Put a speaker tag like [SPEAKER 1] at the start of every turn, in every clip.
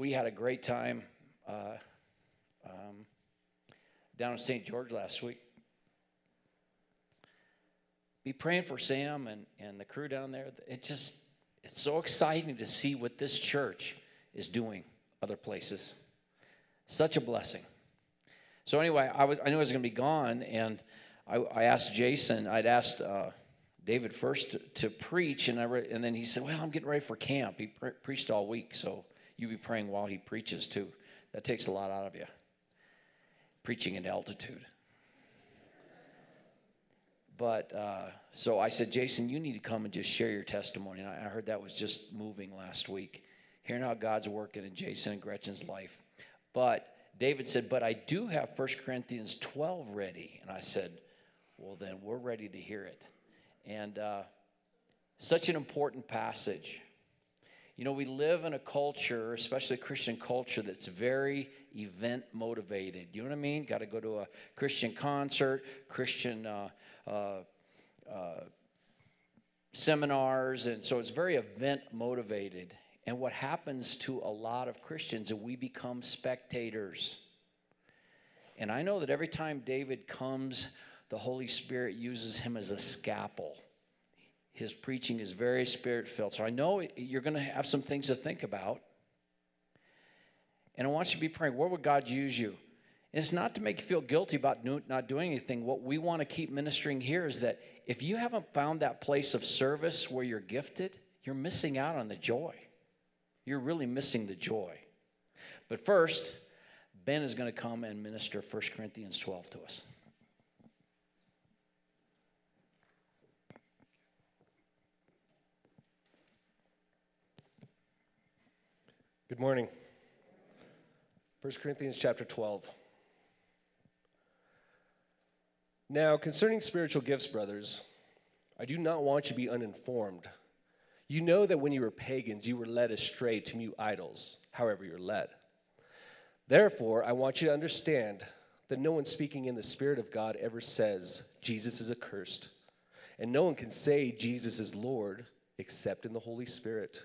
[SPEAKER 1] we had a great time uh, um, down in St. George last week. Be praying for Sam and, and the crew down there. It just, it's so exciting to see what this church is doing other places. Such a blessing. So anyway, I, was, I knew I was going to be gone, and I, I asked Jason, I'd asked uh, David first to, to preach, and, I re- and then he said, well, I'm getting ready for camp. He pre- preached all week, so you be praying while he preaches too. That takes a lot out of you. Preaching at altitude. But uh, so I said, Jason, you need to come and just share your testimony. And I, heard that was just moving last week, hearing how God's working in Jason and Gretchen's life. But David said, But I do have 1 Corinthians 12 ready. And I said, Well, then we're ready to hear it. And uh, such an important passage. You know, we live in a culture, especially a Christian culture, that's very event motivated. You know what I mean? Got to go to a Christian concert, Christian uh, uh, uh, seminars, and so it's very event motivated. And what happens to a lot of Christians is we become spectators. And I know that every time David comes, the Holy Spirit uses him as a scalpel his preaching is very spirit filled. So I know you're going to have some things to think about. And I want you to be praying where would God use you? And it's not to make you feel guilty about not doing anything. What we want to keep ministering here is that if you haven't found that place of service where you're gifted, you're missing out on the joy. You're really missing the joy. But first, Ben is going to come and minister 1 Corinthians 12 to us.
[SPEAKER 2] Good morning. 1 Corinthians chapter 12. Now, concerning spiritual gifts, brothers, I do not want you to be uninformed. You know that when you were pagans, you were led astray to mute idols, however, you're led. Therefore, I want you to understand that no one speaking in the Spirit of God ever says, Jesus is accursed. And no one can say Jesus is Lord except in the Holy Spirit.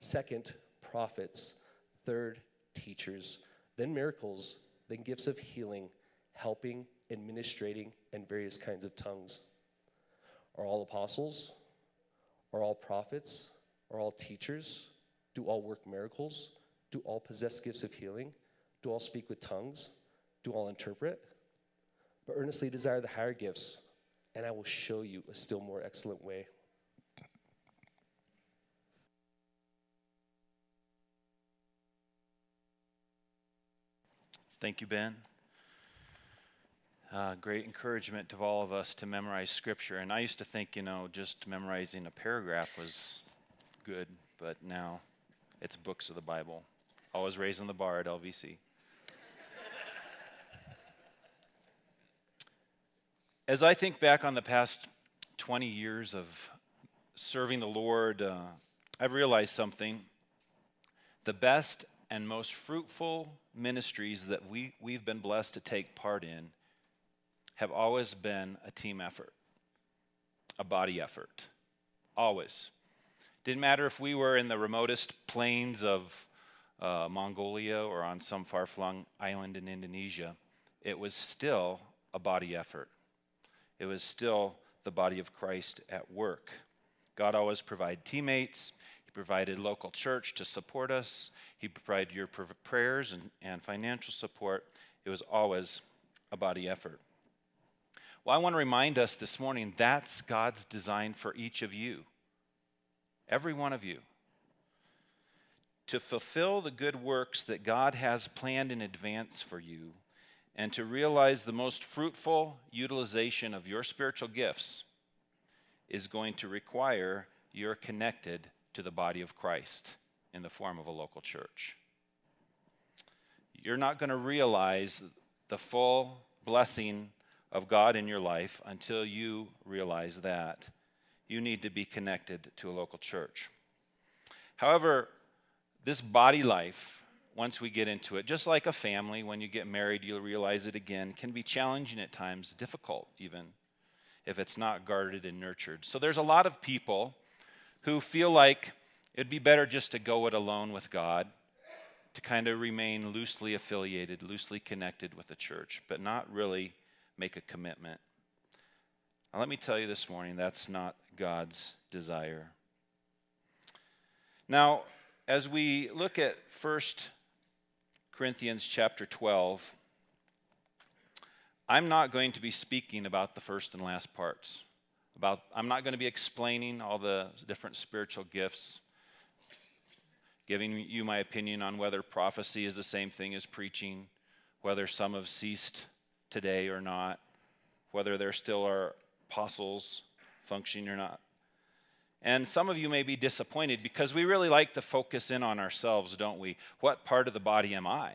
[SPEAKER 2] second prophets, third teachers, then miracles, then gifts of healing, helping, administrating, and various kinds of tongues. Are all apostles? Are all prophets? Are all teachers? Do all work miracles? Do all possess gifts of healing? Do all speak with tongues? Do all interpret? But earnestly desire the higher gifts, and I will show you a still more excellent way.
[SPEAKER 3] Thank you, Ben. Uh, great encouragement to all of us to memorize scripture. And I used to think, you know, just memorizing a paragraph was good, but now it's books of the Bible. Always raising the bar at LVC. As I think back on the past 20 years of serving the Lord, uh, I've realized something. The best and most fruitful ministries that we, we've been blessed to take part in have always been a team effort, a body effort. Always. Didn't matter if we were in the remotest plains of uh, Mongolia or on some far flung island in Indonesia, it was still a body effort. It was still the body of Christ at work. God always provided teammates, He provided local church to support us, He provided your prayers and, and financial support. It was always a body effort. Well, I want to remind us this morning that's God's design for each of you, every one of you. To fulfill the good works that God has planned in advance for you, and to realize the most fruitful utilization of your spiritual gifts is going to require you're connected to the body of Christ in the form of a local church. You're not going to realize the full blessing of God in your life until you realize that. You need to be connected to a local church. However, this body life, once we get into it, just like a family, when you get married, you'll realize it again, can be challenging at times, difficult even, if it's not guarded and nurtured. So there's a lot of people who feel like it'd be better just to go it alone with God, to kind of remain loosely affiliated, loosely connected with the church, but not really make a commitment. Now, let me tell you this morning that's not God's desire. Now, as we look at 1 Corinthians chapter 12, I'm not going to be speaking about the first and last parts. About, I'm not going to be explaining all the different spiritual gifts, giving you my opinion on whether prophecy is the same thing as preaching, whether some have ceased today or not, whether there still are apostles functioning or not. And some of you may be disappointed because we really like to focus in on ourselves, don't we? What part of the body am I?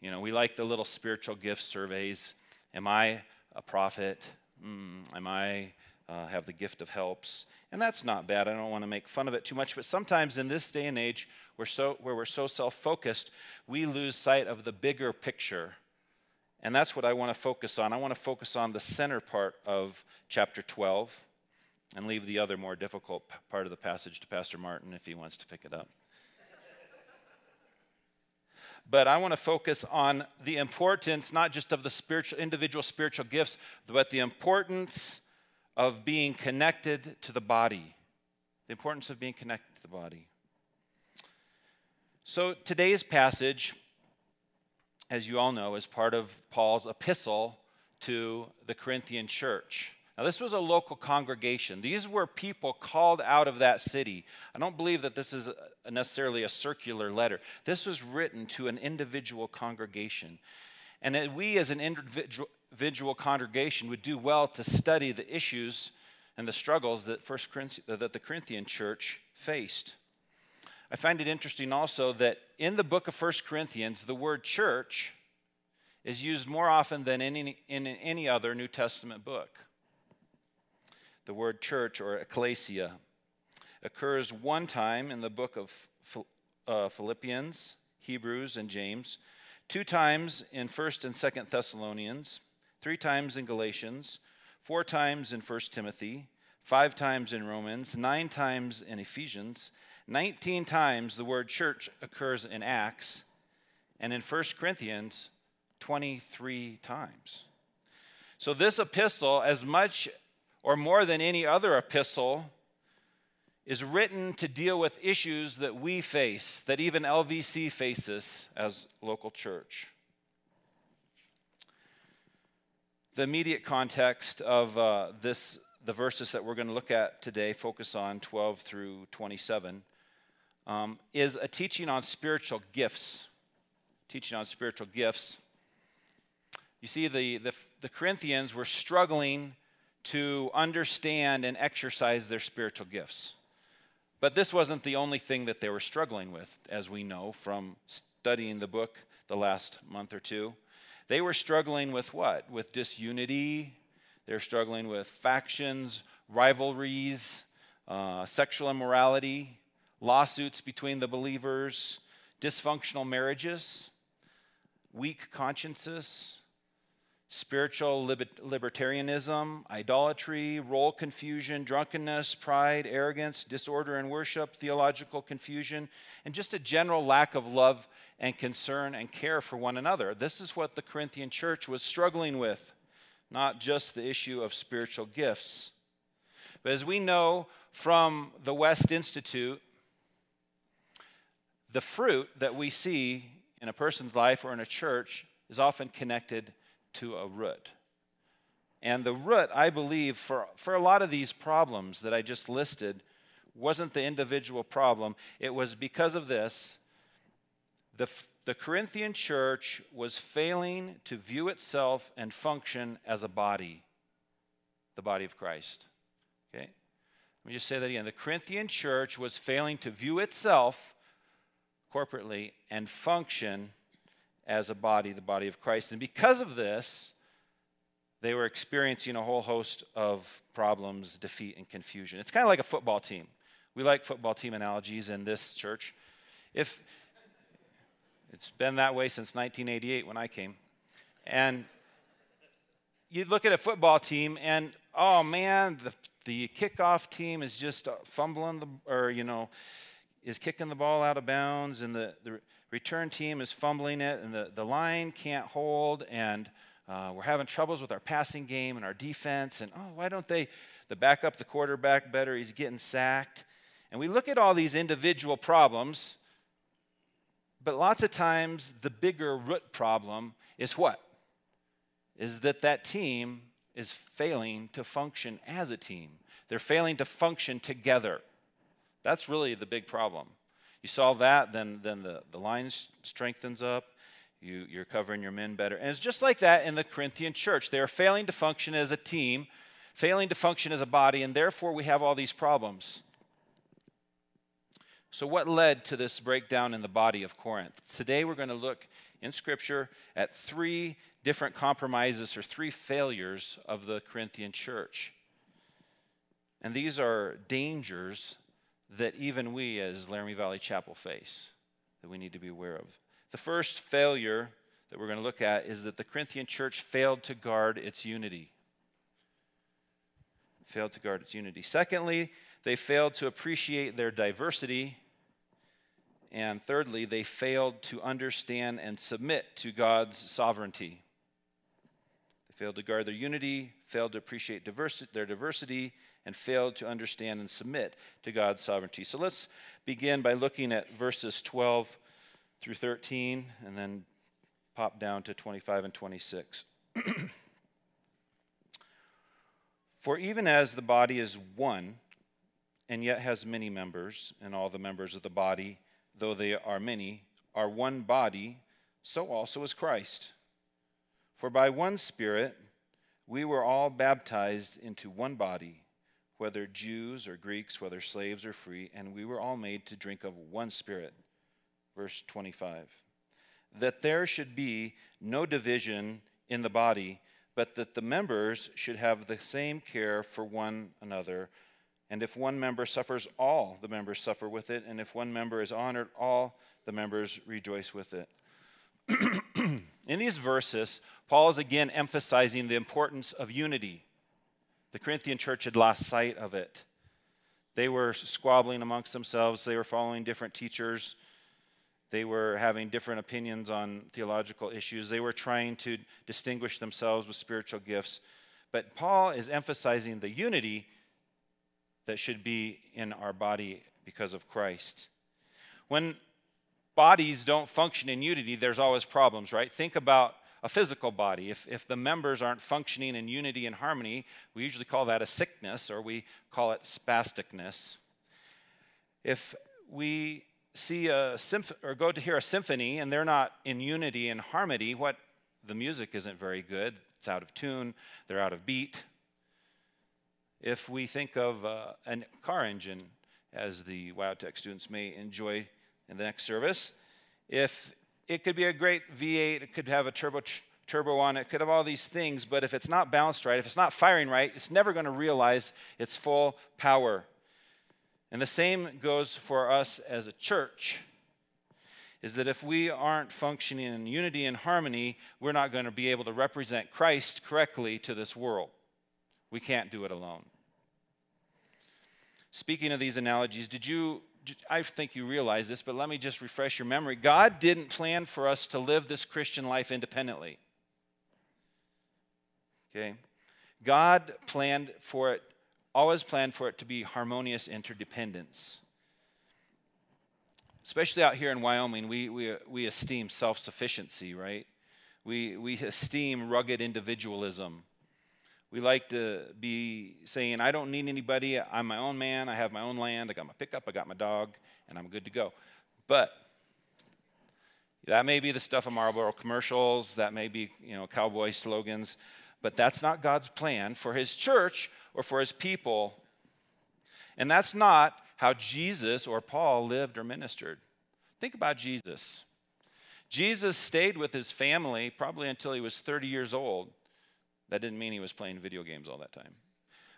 [SPEAKER 3] You know, we like the little spiritual gift surveys. Am I a prophet? Mm, am I uh, have the gift of helps? And that's not bad. I don't want to make fun of it too much, but sometimes in this day and age, we're so, where we're so self focused, we lose sight of the bigger picture and that's what I want to focus on. I want to focus on the center part of chapter 12 and leave the other more difficult part of the passage to Pastor Martin if he wants to pick it up. but I want to focus on the importance not just of the spiritual individual spiritual gifts, but the importance of being connected to the body. The importance of being connected to the body. So today's passage as you all know, is part of Paul's epistle to the Corinthian church. Now, this was a local congregation. These were people called out of that city. I don't believe that this is necessarily a circular letter. This was written to an individual congregation. And we, as an individual congregation, would do well to study the issues and the struggles that, First that the Corinthian church faced. I find it interesting also that in the book of 1 Corinthians, the word church is used more often than in any, in any other New Testament book. The word church or ecclesia occurs one time in the book of uh, Philippians, Hebrews, and James, two times in 1st and 2nd Thessalonians, three times in Galatians, four times in 1 Timothy, five times in Romans, nine times in Ephesians, 19 times the word church occurs in Acts, and in 1 Corinthians, 23 times. So, this epistle, as much or more than any other epistle, is written to deal with issues that we face, that even LVC faces as local church. The immediate context of uh, this, the verses that we're going to look at today, focus on 12 through 27, um, is a teaching on spiritual gifts. Teaching on spiritual gifts. You see, the, the, the Corinthians were struggling to understand and exercise their spiritual gifts. But this wasn't the only thing that they were struggling with, as we know from studying the book the last month or two. They were struggling with what? With disunity. They're struggling with factions, rivalries, uh, sexual immorality, lawsuits between the believers, dysfunctional marriages, weak consciences, spiritual libertarianism, idolatry, role confusion, drunkenness, pride, arrogance, disorder in worship, theological confusion, and just a general lack of love and concern and care for one another. This is what the Corinthian church was struggling with, not just the issue of spiritual gifts. But as we know from the West Institute, the fruit that we see in a person's life or in a church is often connected to a root. And the root, I believe, for, for a lot of these problems that I just listed, wasn't the individual problem. It was because of this. The, the Corinthian church was failing to view itself and function as a body, the body of Christ. Okay? Let me just say that again. The Corinthian church was failing to view itself corporately and function as a body, the body of Christ. And because of this, they were experiencing a whole host of problems, defeat, and confusion. It's kind of like a football team. We like football team analogies in this church. If it's been that way since 1988 when I came. And you look at a football team and oh man, the the kickoff team is just fumbling the or you know is kicking the ball out of bounds and the, the return team is fumbling it and the, the line can't hold and uh, we're having troubles with our passing game and our defense and oh why don't they the back up the quarterback better he's getting sacked. And we look at all these individual problems but lots of times the bigger root problem is what? Is that that team is failing to function as a team. They're failing to function together. That's really the big problem you solve that, then, then the, the line strengthens up. You, you're covering your men better. And it's just like that in the Corinthian church. They are failing to function as a team, failing to function as a body, and therefore we have all these problems. So, what led to this breakdown in the body of Corinth? Today we're going to look in Scripture at three different compromises or three failures of the Corinthian church. And these are dangers that even we as Laramie Valley Chapel face that we need to be aware of. The first failure that we're going to look at is that the Corinthian church failed to guard its unity. Failed to guard its unity. Secondly, they failed to appreciate their diversity. And thirdly, they failed to understand and submit to God's sovereignty. They failed to guard their unity, failed to appreciate diversi- their diversity, and failed to understand and submit to God's sovereignty. So let's begin by looking at verses 12 through 13 and then pop down to 25 and 26. For even as the body is one and yet has many members, and all the members of the body, though they are many, are one body, so also is Christ. For by one Spirit we were all baptized into one body whether Jews or Greeks, whether slaves or free, and we were all made to drink of one spirit. verse 25. That there should be no division in the body, but that the members should have the same care for one another. And if one member suffers, all the members suffer with it. And if one member is honored, all the members rejoice with it. in these verses, Paul is again emphasizing the importance of unity. The Corinthian church had lost sight of it. They were squabbling amongst themselves, they were following different teachers, they were having different opinions on theological issues, they were trying to distinguish themselves with spiritual gifts. But Paul is emphasizing the unity that should be in our body because of Christ. When bodies don't function in unity, there's always problems, right? Think about a physical body. If, if the members aren't functioning in unity and harmony, we usually call that a sickness or we call it spasticness. If we see a symph- or go to hear a symphony and they're not in unity and harmony, what the music isn't very good. It's out of tune, they're out of beat. If we think of uh, a car engine, as the WyoTech students may enjoy in the next service, if it could be a great V8, it could have a turbo turbo on it, could have all these things, but if it's not balanced right, if it's not firing right, it's never going to realize its full power. And the same goes for us as a church. Is that if we aren't functioning in unity and harmony, we're not going to be able to represent Christ correctly to this world. We can't do it alone. Speaking of these analogies, did you I think you realize this, but let me just refresh your memory. God didn't plan for us to live this Christian life independently. Okay? God planned for it, always planned for it to be harmonious interdependence. Especially out here in Wyoming, we, we, we esteem self sufficiency, right? We, we esteem rugged individualism. We like to be saying, I don't need anybody. I'm my own man. I have my own land. I got my pickup. I got my dog, and I'm good to go. But that may be the stuff of Marlboro commercials. That may be, you know, cowboy slogans. But that's not God's plan for his church or for his people. And that's not how Jesus or Paul lived or ministered. Think about Jesus. Jesus stayed with his family probably until he was 30 years old. That didn't mean he was playing video games all that time.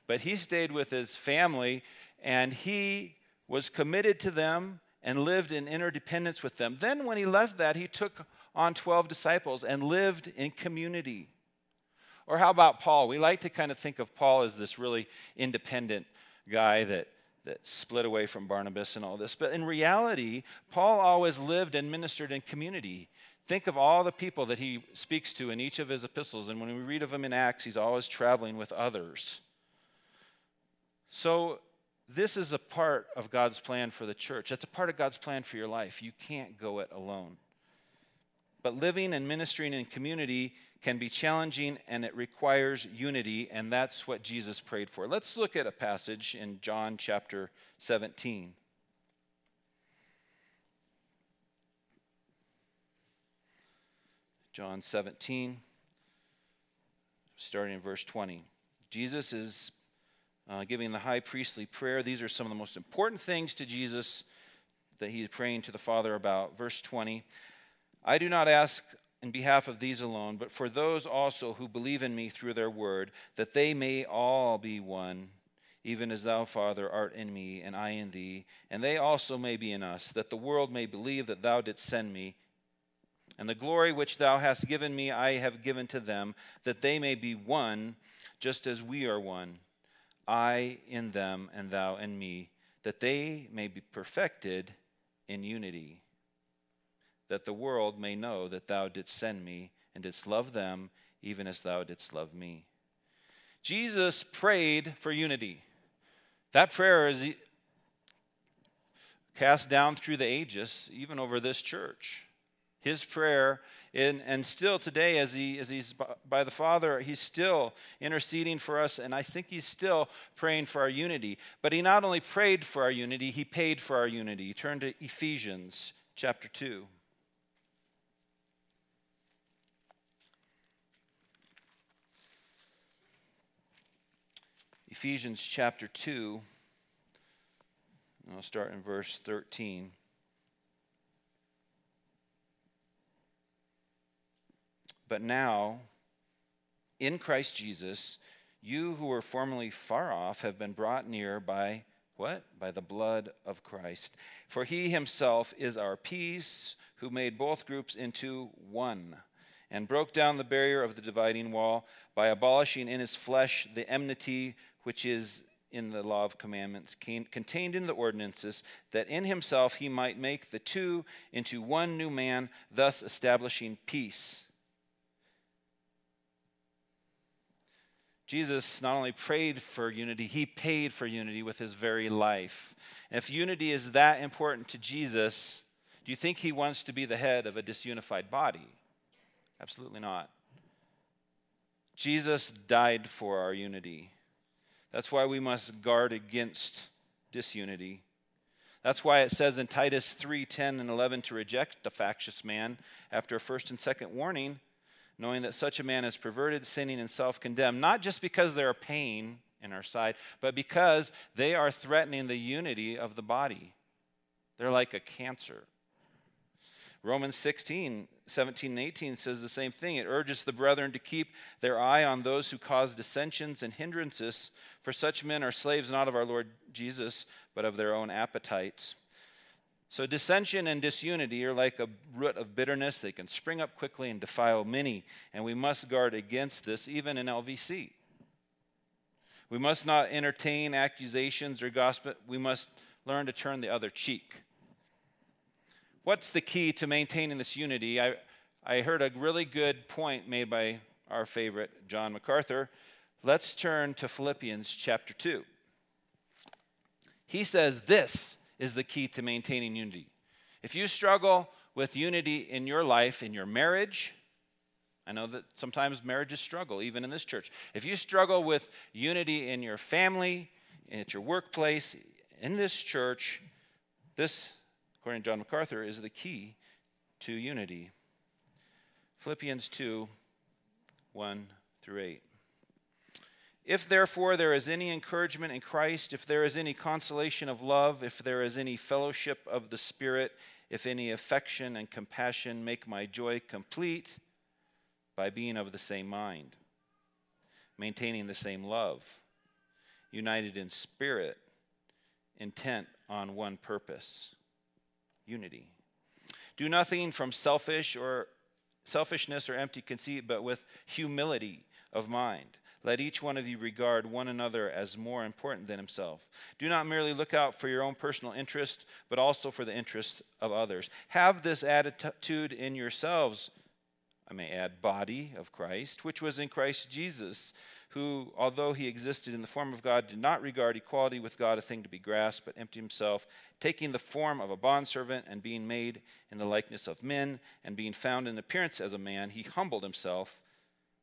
[SPEAKER 3] But he stayed with his family and he was committed to them and lived in interdependence with them. Then, when he left that, he took on 12 disciples and lived in community. Or how about Paul? We like to kind of think of Paul as this really independent guy that, that split away from Barnabas and all this. But in reality, Paul always lived and ministered in community. Think of all the people that he speaks to in each of his epistles. And when we read of him in Acts, he's always traveling with others. So, this is a part of God's plan for the church. That's a part of God's plan for your life. You can't go it alone. But living and ministering in community can be challenging and it requires unity, and that's what Jesus prayed for. Let's look at a passage in John chapter 17. John 17, starting in verse 20. Jesus is uh, giving the high priestly prayer. These are some of the most important things to Jesus that he's praying to the Father about. Verse 20 I do not ask in behalf of these alone, but for those also who believe in me through their word, that they may all be one, even as thou, Father, art in me, and I in thee, and they also may be in us, that the world may believe that thou didst send me. And the glory which thou hast given me, I have given to them, that they may be one, just as we are one. I in them, and thou in me, that they may be perfected in unity. That the world may know that thou didst send me, and didst love them, even as thou didst love me. Jesus prayed for unity. That prayer is cast down through the ages, even over this church his prayer. And, and still today as he as he's by the father he's still interceding for us and i think he's still praying for our unity. But he not only prayed for our unity he paid for our unity. Turn to ephesians chapter 2 ephesians chapter 2 i'll start in verse 13 But now, in Christ Jesus, you who were formerly far off have been brought near by what? By the blood of Christ. For he himself is our peace, who made both groups into one, and broke down the barrier of the dividing wall by abolishing in his flesh the enmity which is in the law of commandments contained in the ordinances, that in himself he might make the two into one new man, thus establishing peace. Jesus not only prayed for unity, he paid for unity with his very life. And if unity is that important to Jesus, do you think he wants to be the head of a disunified body? Absolutely not. Jesus died for our unity. That's why we must guard against disunity. That's why it says in Titus 3 10 and 11 to reject the factious man after a first and second warning, knowing that such a man is perverted, sinning, and self condemned, not just because they're a pain in our side, but because they are threatening the unity of the body. They're like a cancer. Romans 16, 17, and 18 says the same thing. It urges the brethren to keep their eye on those who cause dissensions and hindrances, for such men are slaves not of our Lord Jesus, but of their own appetites. So, dissension and disunity are like a root of bitterness. They can spring up quickly and defile many, and we must guard against this even in LVC. We must not entertain accusations or gossip. We must learn to turn the other cheek. What's the key to maintaining this unity? I, I heard a really good point made by our favorite, John MacArthur. Let's turn to Philippians chapter 2. He says this is the key to maintaining unity. If you struggle with unity in your life, in your marriage, I know that sometimes marriages struggle, even in this church. If you struggle with unity in your family, at your workplace, in this church, this according to John MacArthur, is the key to unity. Philippians 2 1 through 8. If therefore there is any encouragement in Christ, if there is any consolation of love, if there is any fellowship of the Spirit, if any affection and compassion, make my joy complete by being of the same mind, maintaining the same love, united in spirit, intent on one purpose unity. Do nothing from selfish or selfishness or empty conceit, but with humility of mind. Let each one of you regard one another as more important than himself. Do not merely look out for your own personal interest, but also for the interests of others. Have this attitude in yourselves, I may add, body of Christ, which was in Christ Jesus who, although he existed in the form of God, did not regard equality with God a thing to be grasped, but emptied himself, taking the form of a bondservant and being made in the likeness of men, and being found in appearance as a man, he humbled himself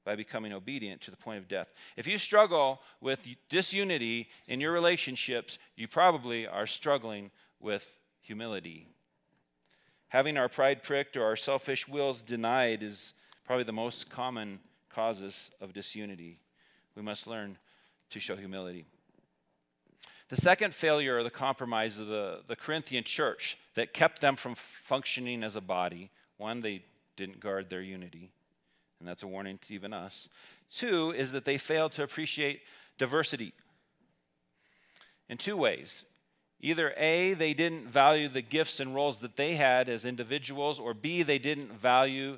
[SPEAKER 3] by becoming obedient to the point of death. If you struggle with disunity in your relationships, you probably are struggling with humility. Having our pride pricked or our selfish wills denied is probably the most common causes of disunity we must learn to show humility. The second failure or the compromise of the, the Corinthian church that kept them from functioning as a body one, they didn't guard their unity, and that's a warning to even us. Two is that they failed to appreciate diversity in two ways. Either A, they didn't value the gifts and roles that they had as individuals, or B, they didn't value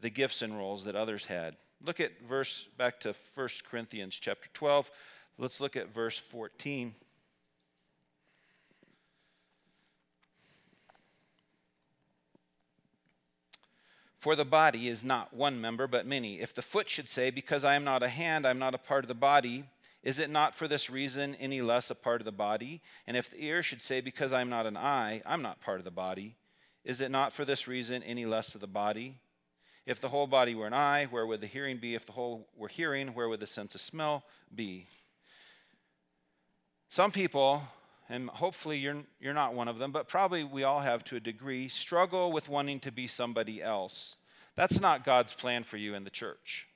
[SPEAKER 3] the gifts and roles that others had. Look at verse back to 1 Corinthians chapter 12. Let's look at verse 14. For the body is not one member, but many. If the foot should say, Because I am not a hand, I am not a part of the body, is it not for this reason any less a part of the body? And if the ear should say, Because I am not an eye, I'm not part of the body, is it not for this reason any less of the body? If the whole body were an eye, where would the hearing be? If the whole were hearing, where would the sense of smell be? Some people, and hopefully you're, you're not one of them, but probably we all have to a degree, struggle with wanting to be somebody else. That's not God's plan for you in the church.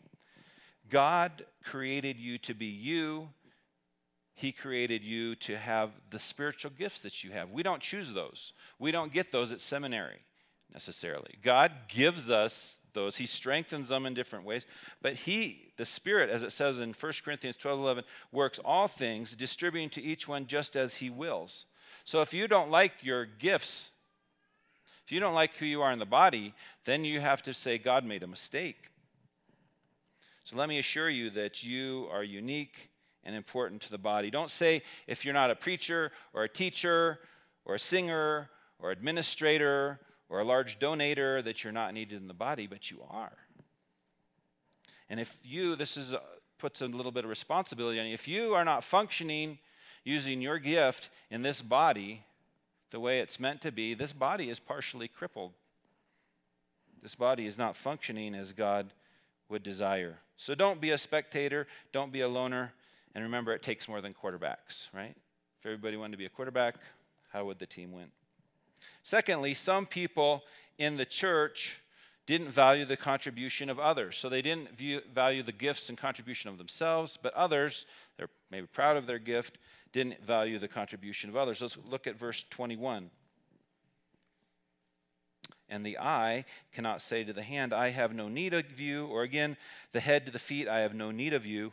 [SPEAKER 3] God created you to be you. He created you to have the spiritual gifts that you have. We don't choose those. We don't get those at seminary necessarily. God gives us those. He strengthens them in different ways. But he, the Spirit, as it says in 1 Corinthians 12 11, works all things, distributing to each one just as he wills. So if you don't like your gifts, if you don't like who you are in the body, then you have to say, God made a mistake. So let me assure you that you are unique and important to the body. Don't say, if you're not a preacher or a teacher or a singer or administrator or a large donator, that you're not needed in the body, but you are. And if you, this is, a, puts a little bit of responsibility on you, if you are not functioning using your gift in this body the way it's meant to be, this body is partially crippled. This body is not functioning as God would desire. So don't be a spectator, don't be a loner, and remember it takes more than quarterbacks, right? If everybody wanted to be a quarterback, how would the team win? Secondly, some people in the church didn't value the contribution of others. So they didn't view, value the gifts and contribution of themselves, but others, they're maybe proud of their gift, didn't value the contribution of others. Let's look at verse 21. And the eye cannot say to the hand, I have no need of you, or again, the head to the feet, I have no need of you.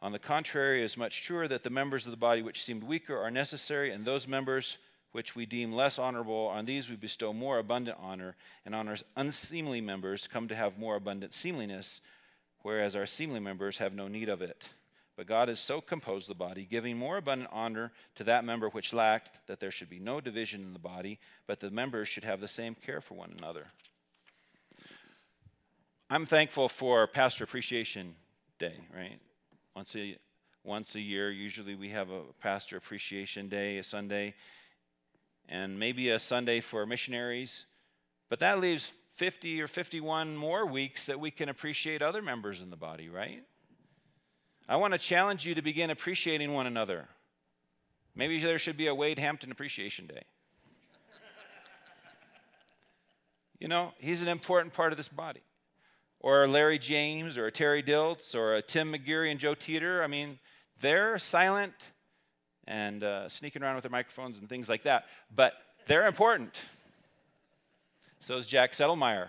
[SPEAKER 3] On the contrary, it is much truer that the members of the body which seemed weaker are necessary, and those members which we deem less honorable, on these we bestow more abundant honor, and on our unseemly members come to have more abundant seemliness, whereas our seemly members have no need of it. But God has so composed the body, giving more abundant honor to that member which lacked, that there should be no division in the body, but the members should have the same care for one another. I'm thankful for Pastor Appreciation Day, right? Once a, once a year, usually we have a Pastor Appreciation Day, a Sunday, and maybe a Sunday for missionaries. But that leaves 50 or 51 more weeks that we can appreciate other members in the body, right? I want to challenge you to begin appreciating one another. Maybe there should be a Wade Hampton Appreciation Day. you know, he's an important part of this body. Or Larry James, or Terry Diltz, or Tim McGeary and Joe Teeter. I mean, they're silent and uh, sneaking around with their microphones and things like that, but they're important. So is Jack Settlemeyer.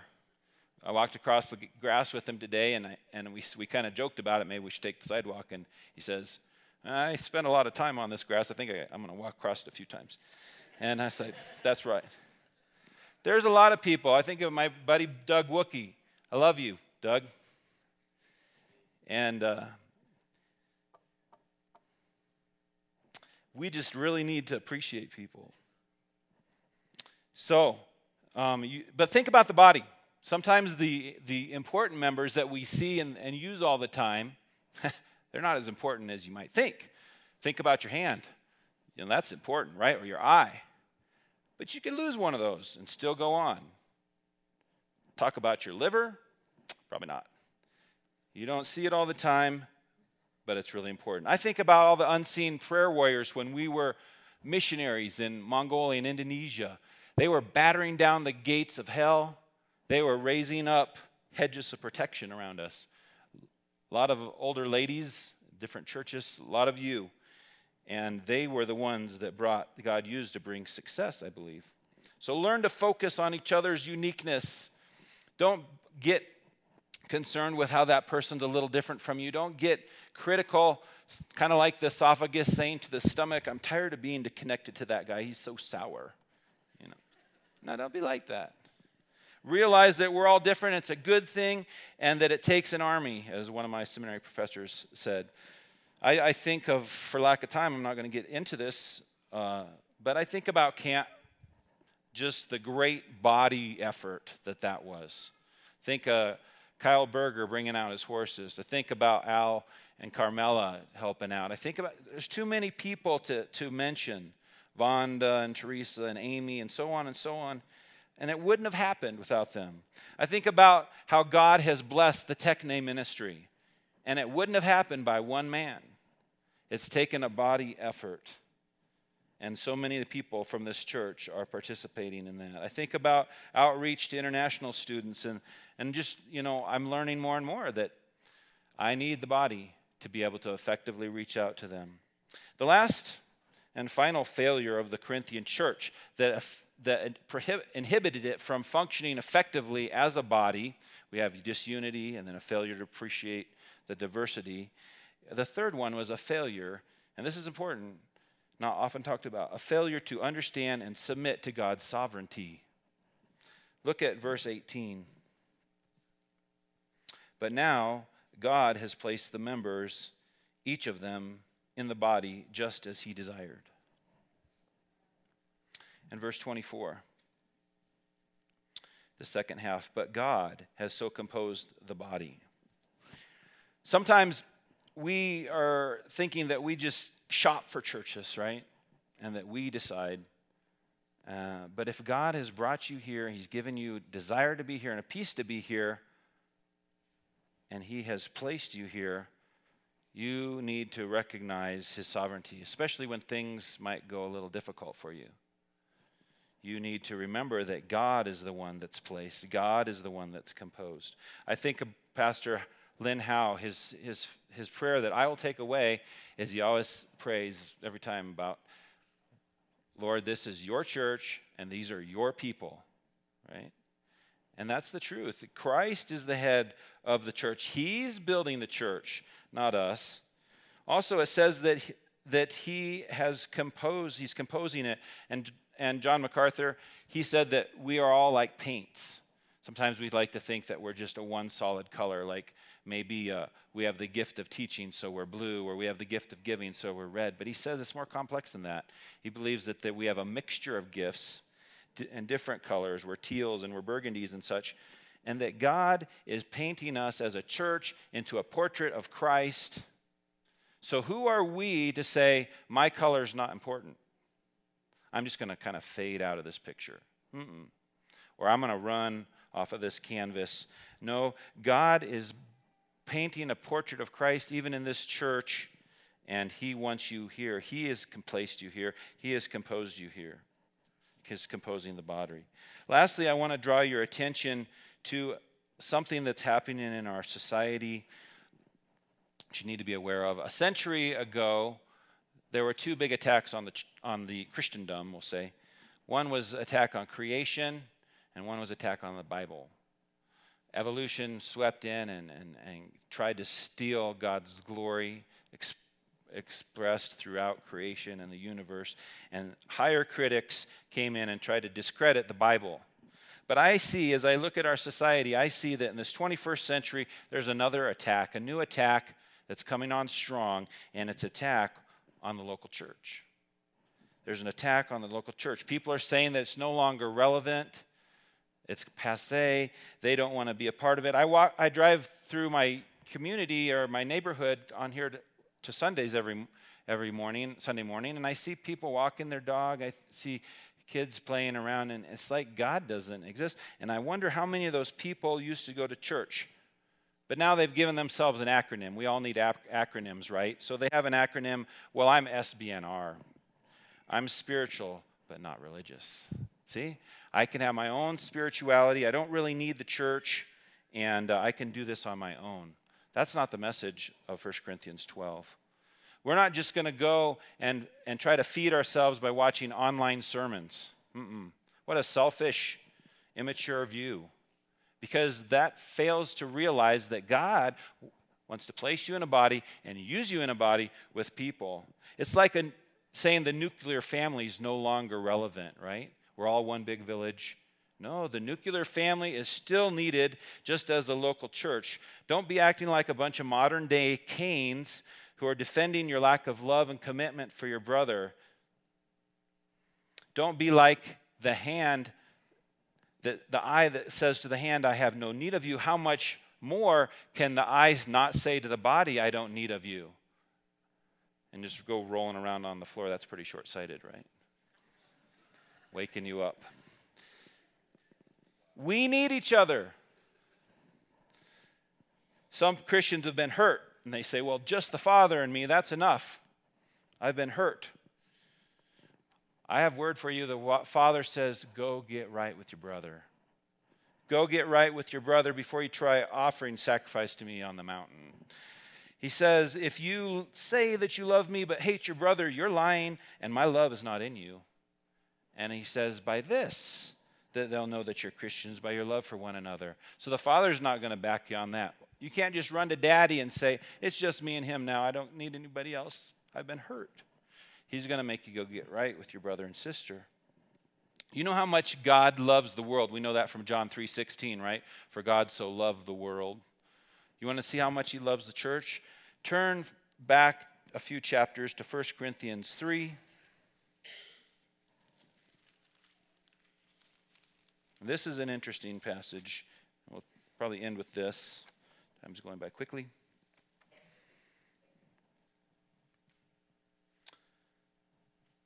[SPEAKER 3] I walked across the grass with him today, and, I, and we, we kind of joked about it. Maybe we should take the sidewalk. And he says, I spent a lot of time on this grass. I think I, I'm going to walk across it a few times. And I said, That's right. There's a lot of people. I think of my buddy Doug Wookie. I love you, Doug. And uh, we just really need to appreciate people. So, um, you, but think about the body. Sometimes the, the important members that we see and, and use all the time, they're not as important as you might think. Think about your hand. You know, that's important, right? Or your eye. But you can lose one of those and still go on. Talk about your liver? Probably not. You don't see it all the time, but it's really important. I think about all the unseen prayer warriors when we were missionaries in Mongolia and Indonesia. They were battering down the gates of hell they were raising up hedges of protection around us. A lot of older ladies, different churches, a lot of you. And they were the ones that brought, God used to bring success, I believe. So learn to focus on each other's uniqueness. Don't get concerned with how that person's a little different from you. Don't get critical, kind of like the esophagus saying to the stomach, I'm tired of being connected to that guy. He's so sour. You know. No, don't be like that realize that we're all different, it's a good thing, and that it takes an army, as one of my seminary professors said. I, I think of, for lack of time, I'm not going to get into this, uh, but I think about camp, just the great body effort that that was. Think uh, Kyle Berger bringing out his horses. To think about Al and Carmela helping out. I think about there's too many people to, to mention. Vonda and Teresa and Amy and so on and so on. And it wouldn't have happened without them. I think about how God has blessed the Techne ministry, and it wouldn't have happened by one man. It's taken a body effort. And so many of the people from this church are participating in that. I think about outreach to international students, and, and just, you know, I'm learning more and more that I need the body to be able to effectively reach out to them. The last and final failure of the Corinthian church that that inhibited it from functioning effectively as a body. We have disunity and then a failure to appreciate the diversity. The third one was a failure, and this is important, not often talked about, a failure to understand and submit to God's sovereignty. Look at verse 18. But now God has placed the members, each of them, in the body just as he desired. And verse 24, the second half, but God has so composed the body. Sometimes we are thinking that we just shop for churches, right? And that we decide. Uh, but if God has brought you here, He's given you desire to be here and a peace to be here, and He has placed you here, you need to recognize His sovereignty, especially when things might go a little difficult for you. You need to remember that God is the one that's placed, God is the one that's composed. I think Pastor Lynn Howe, his, his, his prayer that I will take away is he always prays every time about, Lord, this is your church and these are your people, right? And that's the truth. Christ is the head of the church. He's building the church, not us. Also, it says that, he, that he has composed, he's composing it. And, and John MacArthur, he said that we are all like paints. Sometimes we like to think that we're just a one solid color, like maybe uh, we have the gift of teaching, so we're blue, or we have the gift of giving, so we're red. But he says it's more complex than that. He believes that, that we have a mixture of gifts and different colors. We're teals and we're burgundies and such. And that God is painting us as a church into a portrait of Christ. So, who are we to say, my color is not important? I'm just going to kind of fade out of this picture. Mm-mm. Or I'm going to run off of this canvas. No, God is painting a portrait of Christ even in this church, and He wants you here. He has placed you here, He has composed you here. He's composing the body. Lastly, I want to draw your attention to something that's happening in our society that you need to be aware of. A century ago, there were two big attacks on the, on the Christendom, we'll say. One was attack on creation, and one was attack on the Bible evolution swept in and, and, and tried to steal God's glory exp- expressed throughout creation and the universe. And higher critics came in and tried to discredit the Bible. But I see, as I look at our society, I see that in this 21st century, there's another attack, a new attack that's coming on strong, and it's attack on the local church. There's an attack on the local church. People are saying that it's no longer relevant it's passe. They don't want to be a part of it. I, walk, I drive through my community or my neighborhood on here to, to Sundays every, every morning, Sunday morning, and I see people walking their dog. I see kids playing around, and it's like God doesn't exist. And I wonder how many of those people used to go to church. But now they've given themselves an acronym. We all need ac- acronyms, right? So they have an acronym. Well, I'm SBNR. I'm spiritual, but not religious. See? I can have my own spirituality. I don't really need the church, and uh, I can do this on my own. That's not the message of 1 Corinthians 12. We're not just going to go and, and try to feed ourselves by watching online sermons. Mm-mm. What a selfish, immature view. Because that fails to realize that God wants to place you in a body and use you in a body with people. It's like a, saying the nuclear family is no longer relevant, right? We're all one big village. No, the nuclear family is still needed just as the local church. Don't be acting like a bunch of modern day Cains who are defending your lack of love and commitment for your brother. Don't be like the hand, the, the eye that says to the hand, I have no need of you. How much more can the eyes not say to the body, I don't need of you? And just go rolling around on the floor. That's pretty short sighted, right? Waking you up. We need each other. Some Christians have been hurt, and they say, Well, just the Father and me, that's enough. I've been hurt. I have word for you. The Father says, Go get right with your brother. Go get right with your brother before you try offering sacrifice to me on the mountain. He says, If you say that you love me but hate your brother, you're lying, and my love is not in you. And he says, By this, that they'll know that you're Christians by your love for one another. So the Father's not going to back you on that. You can't just run to daddy and say, It's just me and him now. I don't need anybody else. I've been hurt. He's going to make you go get right with your brother and sister. You know how much God loves the world. We know that from John 3:16, right? For God so loved the world. You want to see how much he loves the church? Turn back a few chapters to 1 Corinthians 3. This is an interesting passage. We'll probably end with this. Time's going by quickly.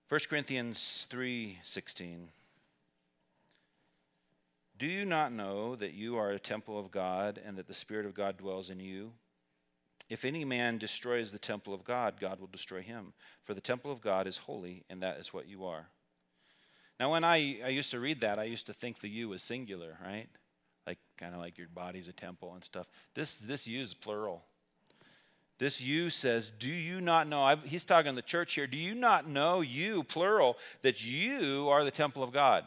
[SPEAKER 3] First Corinthians 3:16 Do you not know that you are a temple of God and that the spirit of God dwells in you? If any man destroys the temple of God, God will destroy him, for the temple of God is holy and that is what you are. Now when I I used to read that, I used to think the you was singular, right? Like kind of like your body's a temple and stuff. This this you is plural. This you says, Do you not know? I, he's talking to the church here. Do you not know, you, plural, that you are the temple of God?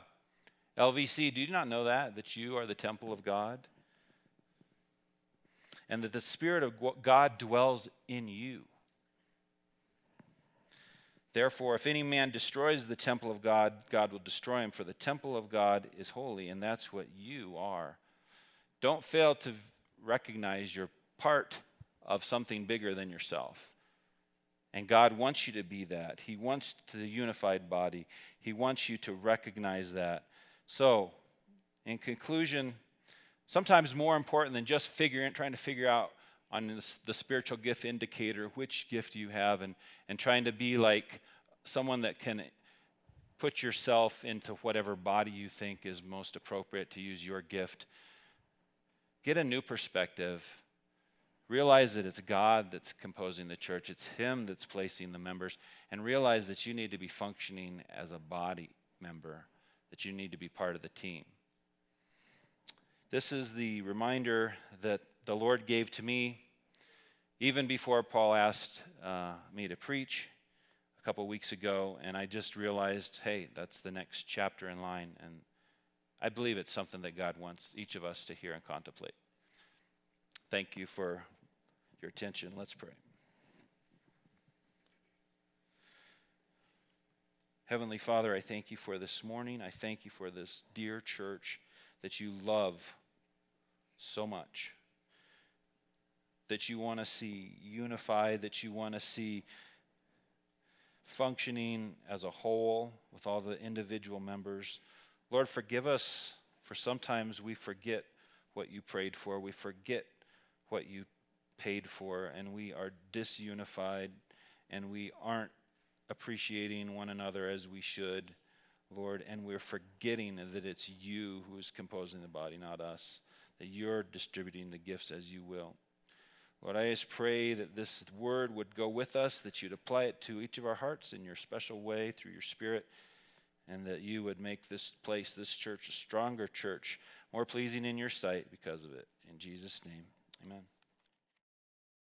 [SPEAKER 3] LVC, do you not know that? That you are the temple of God? And that the Spirit of God dwells in you. Therefore, if any man destroys the temple of God, God will destroy him, for the temple of God is holy, and that's what you are. Don't fail to recognize your part of something bigger than yourself. And God wants you to be that. He wants to the unified body. He wants you to recognize that. So, in conclusion, sometimes more important than just figuring, trying to figure out on the spiritual gift indicator which gift you have and, and trying to be like someone that can put yourself into whatever body you think is most appropriate to use your gift. Get a new perspective Realize that it's God that's composing the church, it's Him that's placing the members, and realize that you need to be functioning as a body member, that you need to be part of the team. This is the reminder that the Lord gave to me even before Paul asked uh, me to preach a couple weeks ago, and I just realized, hey, that's the next chapter in line, and I believe it's something that God wants each of us to hear and contemplate. Thank you for your attention. Let's pray. Heavenly Father, I thank you for this morning. I thank you for this dear church that you love so much. That you want to see unified, that you want to see functioning as a whole with all the individual members. Lord, forgive us for sometimes we forget what you prayed for. We forget what you paid for, and we are disunified, and we aren't appreciating one another as we should, Lord, and we're forgetting that it's you who is composing the body, not us, that you're distributing the gifts as you will. Lord, I just pray that this word would go with us, that you'd apply it to each of our hearts in your special way through your Spirit, and that you would make this place, this church, a stronger church, more pleasing in your sight because of it. In Jesus' name, amen.